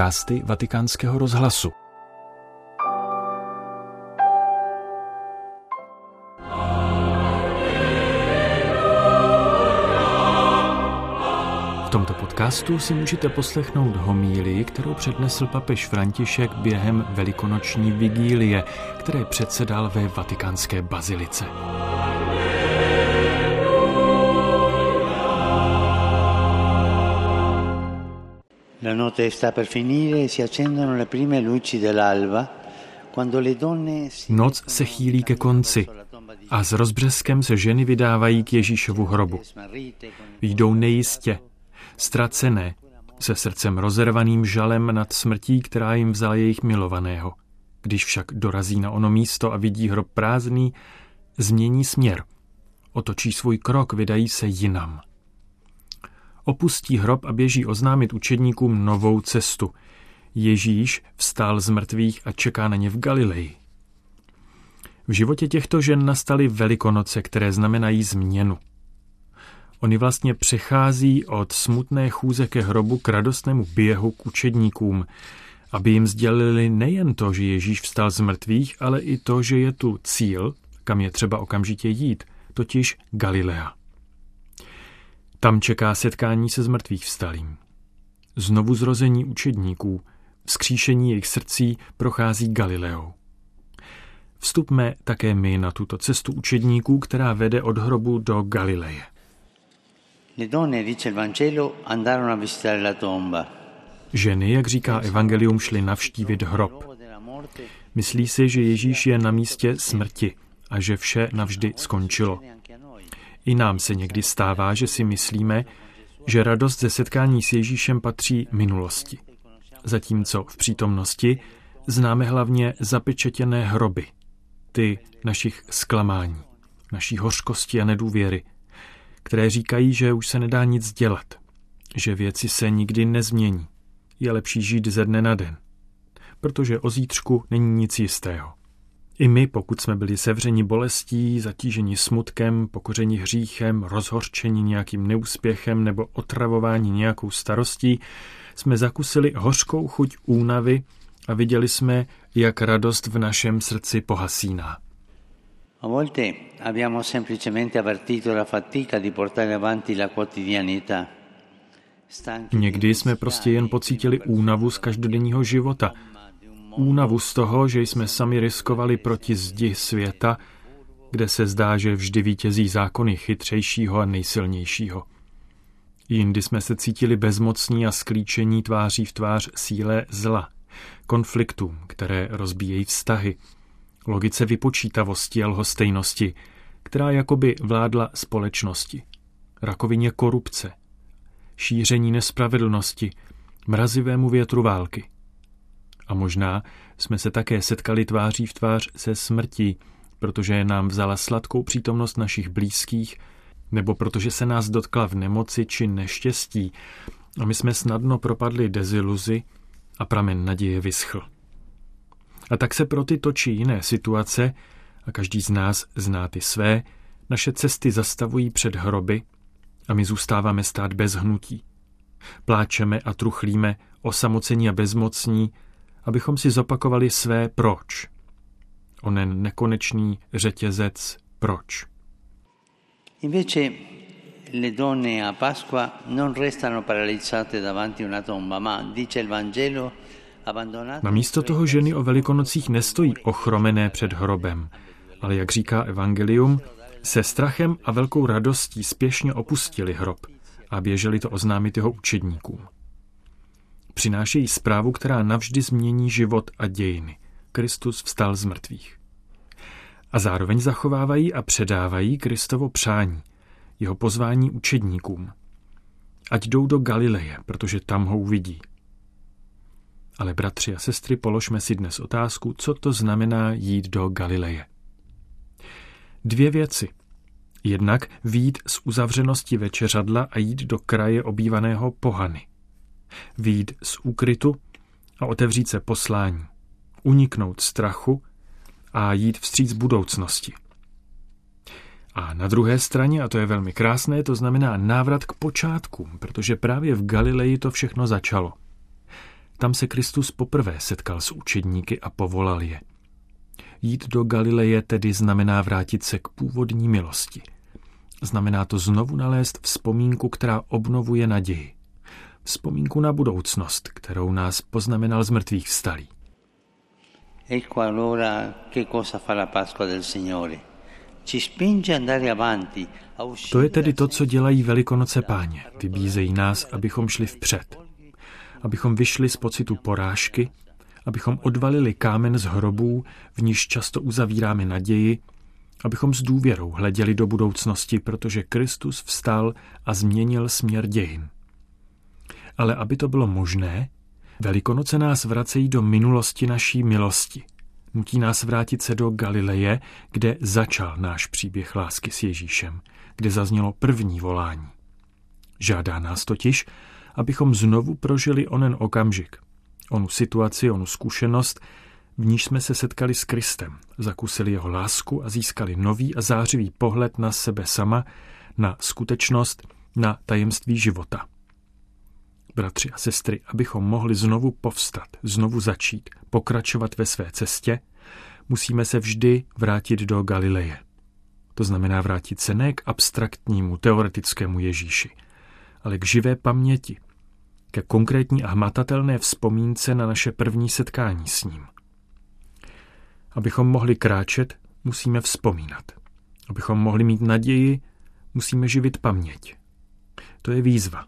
podcasty Vatikánského rozhlasu. V tomto podcastu si můžete poslechnout homílii, kterou přednesl papež František během velikonoční vigílie, které předsedal ve vatikánské bazilice. La notte sta per finire e si accendono le prime luci dell'alba. Noc se chýlí ke konci a s rozbřeskem se ženy vydávají k Ježíšovu hrobu. Jdou nejistě, ztracené, se srdcem rozervaným žalem nad smrtí, která jim vzala jejich milovaného. Když však dorazí na ono místo a vidí hrob prázdný, změní směr. Otočí svůj krok, vydají se jinam opustí hrob a běží oznámit učedníkům novou cestu. Ježíš vstál z mrtvých a čeká na ně v Galileji. V životě těchto žen nastaly velikonoce, které znamenají změnu. Oni vlastně přechází od smutné chůze ke hrobu k radostnému běhu k učedníkům, aby jim sdělili nejen to, že Ježíš vstal z mrtvých, ale i to, že je tu cíl, kam je třeba okamžitě jít, totiž Galilea. Tam čeká setkání se zmrtvých vstalým. Znovu zrození učedníků, vzkříšení jejich srdcí prochází Galileou. Vstupme také my na tuto cestu učedníků, která vede od hrobu do Galileje. Ženy, jak říká Evangelium, šly navštívit hrob. Myslí si, že Ježíš je na místě smrti a že vše navždy skončilo. I nám se někdy stává, že si myslíme, že radost ze setkání s Ježíšem patří minulosti. Zatímco v přítomnosti známe hlavně zapečetěné hroby, ty našich zklamání, naší hořkosti a nedůvěry, které říkají, že už se nedá nic dělat, že věci se nikdy nezmění. Je lepší žít ze dne na den, protože o zítřku není nic jistého. I my, pokud jsme byli sevřeni bolestí, zatíženi smutkem, pokořeni hříchem, rozhorčeni nějakým neúspěchem nebo otravováni nějakou starostí, jsme zakusili hořkou chuť únavy a viděli jsme, jak radost v našem srdci pohasíná. A volte abbiamo semplicemente avvertito la fatica di portare avanti la quotidianità. Někdy jsme prostě jen pocítili únavu z každodenního života – únavu z toho, že jsme sami riskovali proti zdi světa, kde se zdá, že vždy vítězí zákony chytřejšího a nejsilnějšího. Jindy jsme se cítili bezmocní a sklíčení tváří v tvář síle zla, konfliktům, které rozbíjejí vztahy, logice vypočítavosti a lhostejnosti, která jakoby vládla společnosti, rakovině korupce, šíření nespravedlnosti, mrazivému větru války – a možná jsme se také setkali tváří v tvář se smrtí, protože nám vzala sladkou přítomnost našich blízkých, nebo protože se nás dotkla v nemoci či neštěstí a my jsme snadno propadli deziluzi a pramen naděje vyschl. A tak se pro ty točí jiné situace, a každý z nás zná ty své, naše cesty zastavují před hroby a my zůstáváme stát bez hnutí. Pláčeme a truchlíme, osamocení a bezmocní, abychom si zopakovali své proč. Onen nekonečný řetězec proč. Invece le donne a Pasqua non restano paralizzate davanti una tomba, ma dice il Vangelo na místo toho ženy o velikonocích nestojí ochromené před hrobem, ale jak říká Evangelium, se strachem a velkou radostí spěšně opustili hrob a běželi to oznámit jeho učedníkům přinášejí zprávu, která navždy změní život a dějiny. Kristus vstal z mrtvých. A zároveň zachovávají a předávají Kristovo přání, jeho pozvání učedníkům. Ať jdou do Galileje, protože tam ho uvidí. Ale bratři a sestry, položme si dnes otázku, co to znamená jít do Galileje. Dvě věci. Jednak výjít z uzavřenosti večeřadla a jít do kraje obývaného pohany výjít z úkrytu a otevřít se poslání, uniknout strachu a jít vstříc budoucnosti. A na druhé straně, a to je velmi krásné, to znamená návrat k počátkům, protože právě v Galileji to všechno začalo. Tam se Kristus poprvé setkal s učedníky a povolal je. Jít do Galileje tedy znamená vrátit se k původní milosti. Znamená to znovu nalézt vzpomínku, která obnovuje naději. Vzpomínku na budoucnost, kterou nás poznamenal z mrtvých vstalí. Ecco allora che cosa fa la Pasqua del Signore. To je tedy to, co dělají Velikonoce páně. Vybízejí nás, abychom šli vpřed. Abychom vyšli z pocitu porážky, abychom odvalili kámen z hrobů, v níž často uzavíráme naději, abychom s důvěrou hleděli do budoucnosti, protože Kristus vstal a změnil směr dějin. Ale aby to bylo možné, Velikonoce nás vracejí do minulosti naší milosti. Nutí nás vrátit se do Galileje, kde začal náš příběh lásky s Ježíšem, kde zaznělo první volání. Žádá nás totiž, abychom znovu prožili onen okamžik, onu situaci, onu zkušenost, v níž jsme se setkali s Kristem, zakusili jeho lásku a získali nový a zářivý pohled na sebe sama, na skutečnost, na tajemství života. Bratři a sestry, abychom mohli znovu povstat, znovu začít, pokračovat ve své cestě, musíme se vždy vrátit do Galileje. To znamená vrátit se ne k abstraktnímu, teoretickému Ježíši, ale k živé paměti, ke konkrétní a hmatatelné vzpomínce na naše první setkání s ním. Abychom mohli kráčet, musíme vzpomínat. Abychom mohli mít naději, musíme živit paměť. To je výzva.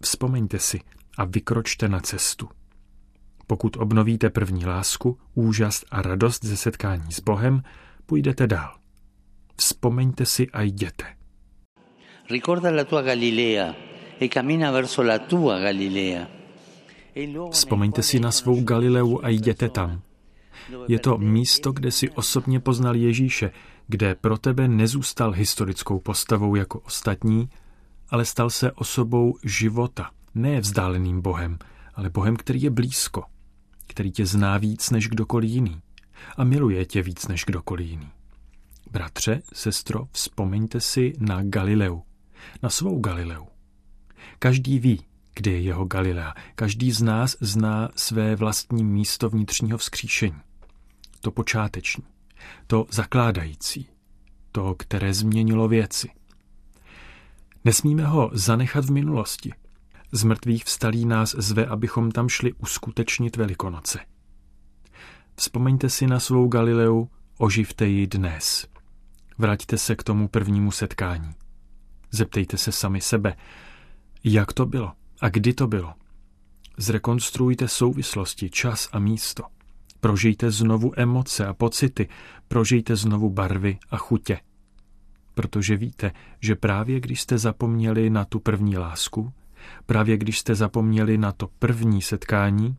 Vzpomeňte si a vykročte na cestu. Pokud obnovíte první lásku, úžas a radost ze setkání s Bohem, půjdete dál. Vzpomeňte si a jděte. Ricorda la tua Galilea e cammina verso la tua Galilea. Vzpomeňte si na svou Galileu a jděte tam. Je to místo, kde si osobně poznal Ježíše, kde pro tebe nezůstal historickou postavou jako ostatní, ale stal se osobou života, ne vzdáleným Bohem, ale Bohem, který je blízko, který tě zná víc než kdokoliv jiný a miluje tě víc než kdokoliv jiný. Bratře, sestro, vzpomeňte si na Galileu, na svou Galileu. Každý ví, kde je jeho Galilea. Každý z nás zná své vlastní místo vnitřního vzkříšení. To počáteční, to zakládající, to, které změnilo věci. Nesmíme ho zanechat v minulosti. Z mrtvých vstalí nás zve, abychom tam šli uskutečnit Velikonoce. Vzpomeňte si na svou Galileu, oživte ji dnes. Vraťte se k tomu prvnímu setkání. Zeptejte se sami sebe, jak to bylo a kdy to bylo. Zrekonstruujte souvislosti, čas a místo. Prožijte znovu emoce a pocity, prožijte znovu barvy a chutě protože víte, že právě když jste zapomněli na tu první lásku, právě když jste zapomněli na to první setkání,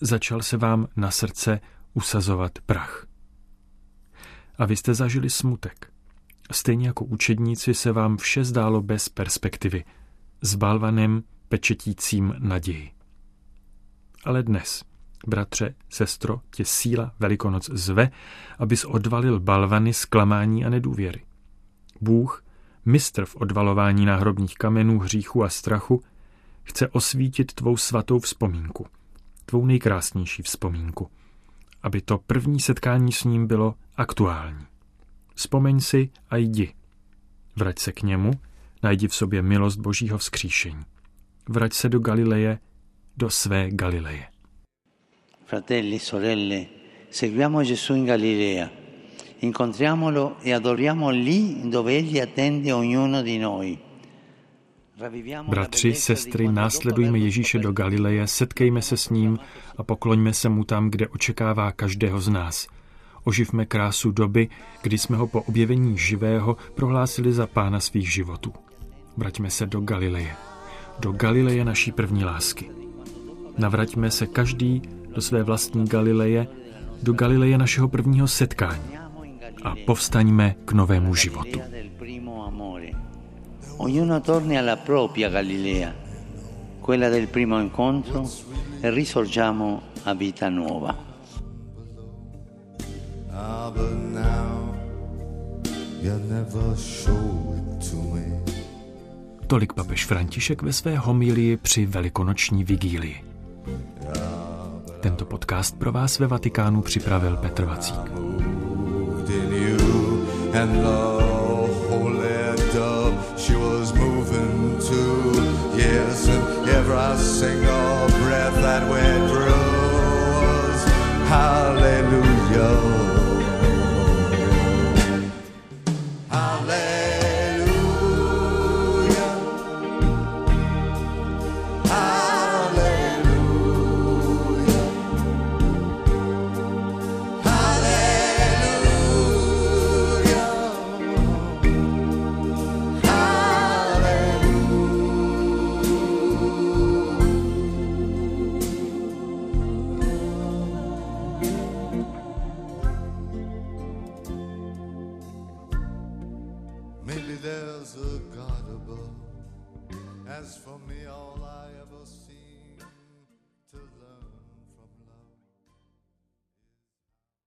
začal se vám na srdce usazovat prach. A vy jste zažili smutek. Stejně jako učedníci se vám vše zdálo bez perspektivy, s balvanem pečetícím naději. Ale dnes, bratře, sestro, tě síla Velikonoc zve, abys odvalil balvany zklamání a nedůvěry. Bůh, mistr v odvalování náhrobních kamenů, hříchu a strachu, chce osvítit tvou svatou vzpomínku, tvou nejkrásnější vzpomínku, aby to první setkání s ním bylo aktuální. Vzpomeň si a jdi. Vrať se k němu, najdi v sobě milost Božího vzkříšení. Vrať se do Galileje, do své Galileje. Fratelli, sorelle, seguiamo Gesù in Galilea. Incontriamolo e adoriamo lì dove Egli attende ognuno di noi. Bratři, sestry, následujme Ježíše do Galileje, setkejme se s ním a pokloňme se mu tam, kde očekává každého z nás. Oživme krásu doby, kdy jsme ho po objevení živého prohlásili za pána svých životů. Vraťme se do Galileje. Do Galileje naší první lásky. Navraťme se každý do své vlastní Galileje, do Galileje našeho prvního setkání a povstaňme k novému životu. Ognuno torni alla propria Galilea, quella del primo incontro, e risorgiamo a vita nuova. Tolik papež František ve své homílii při velikonoční vigílii. Tento podcast pro vás ve Vatikánu připravil Petr Vacík. and the whole dove, she was moving to. Yes, and every single breath that we drew was hallelujah. Hallelujah.